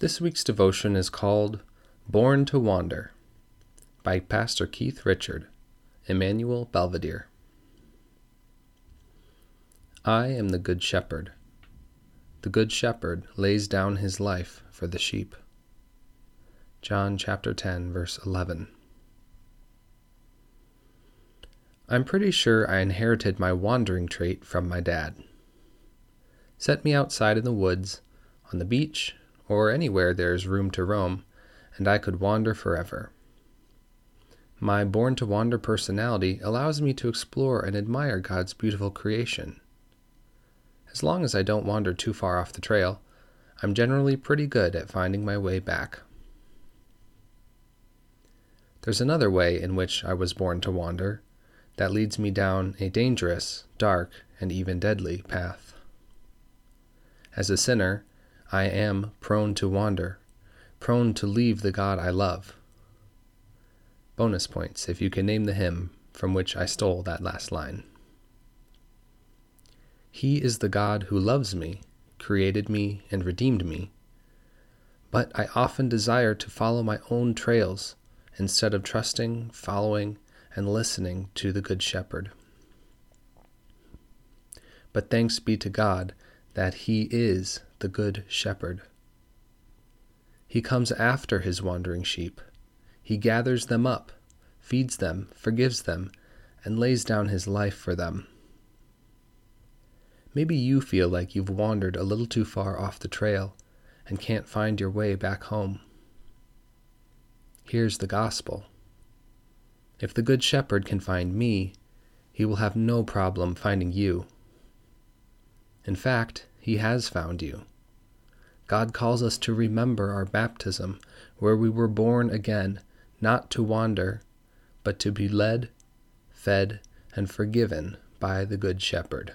This week's devotion is called Born to Wander by Pastor Keith Richard, Emmanuel Belvedere. I am the Good Shepherd. The Good Shepherd lays down his life for the sheep. John chapter 10, verse 11. I'm pretty sure I inherited my wandering trait from my dad. Set me outside in the woods, on the beach, or anywhere there is room to roam, and I could wander forever. My born to wander personality allows me to explore and admire God's beautiful creation. As long as I don't wander too far off the trail, I'm generally pretty good at finding my way back. There's another way in which I was born to wander, that leads me down a dangerous, dark, and even deadly path. As a sinner, I am prone to wander, prone to leave the God I love. Bonus points if you can name the hymn from which I stole that last line. He is the God who loves me, created me, and redeemed me. But I often desire to follow my own trails instead of trusting, following, and listening to the Good Shepherd. But thanks be to God that He is the Good Shepherd. He comes after His wandering sheep. He gathers them up, feeds them, forgives them, and lays down His life for them. Maybe you feel like you've wandered a little too far off the trail and can't find your way back home. Here's the gospel. If the Good Shepherd can find me, he will have no problem finding you. In fact, he has found you. God calls us to remember our baptism, where we were born again, not to wander, but to be led, fed, and forgiven by the Good Shepherd.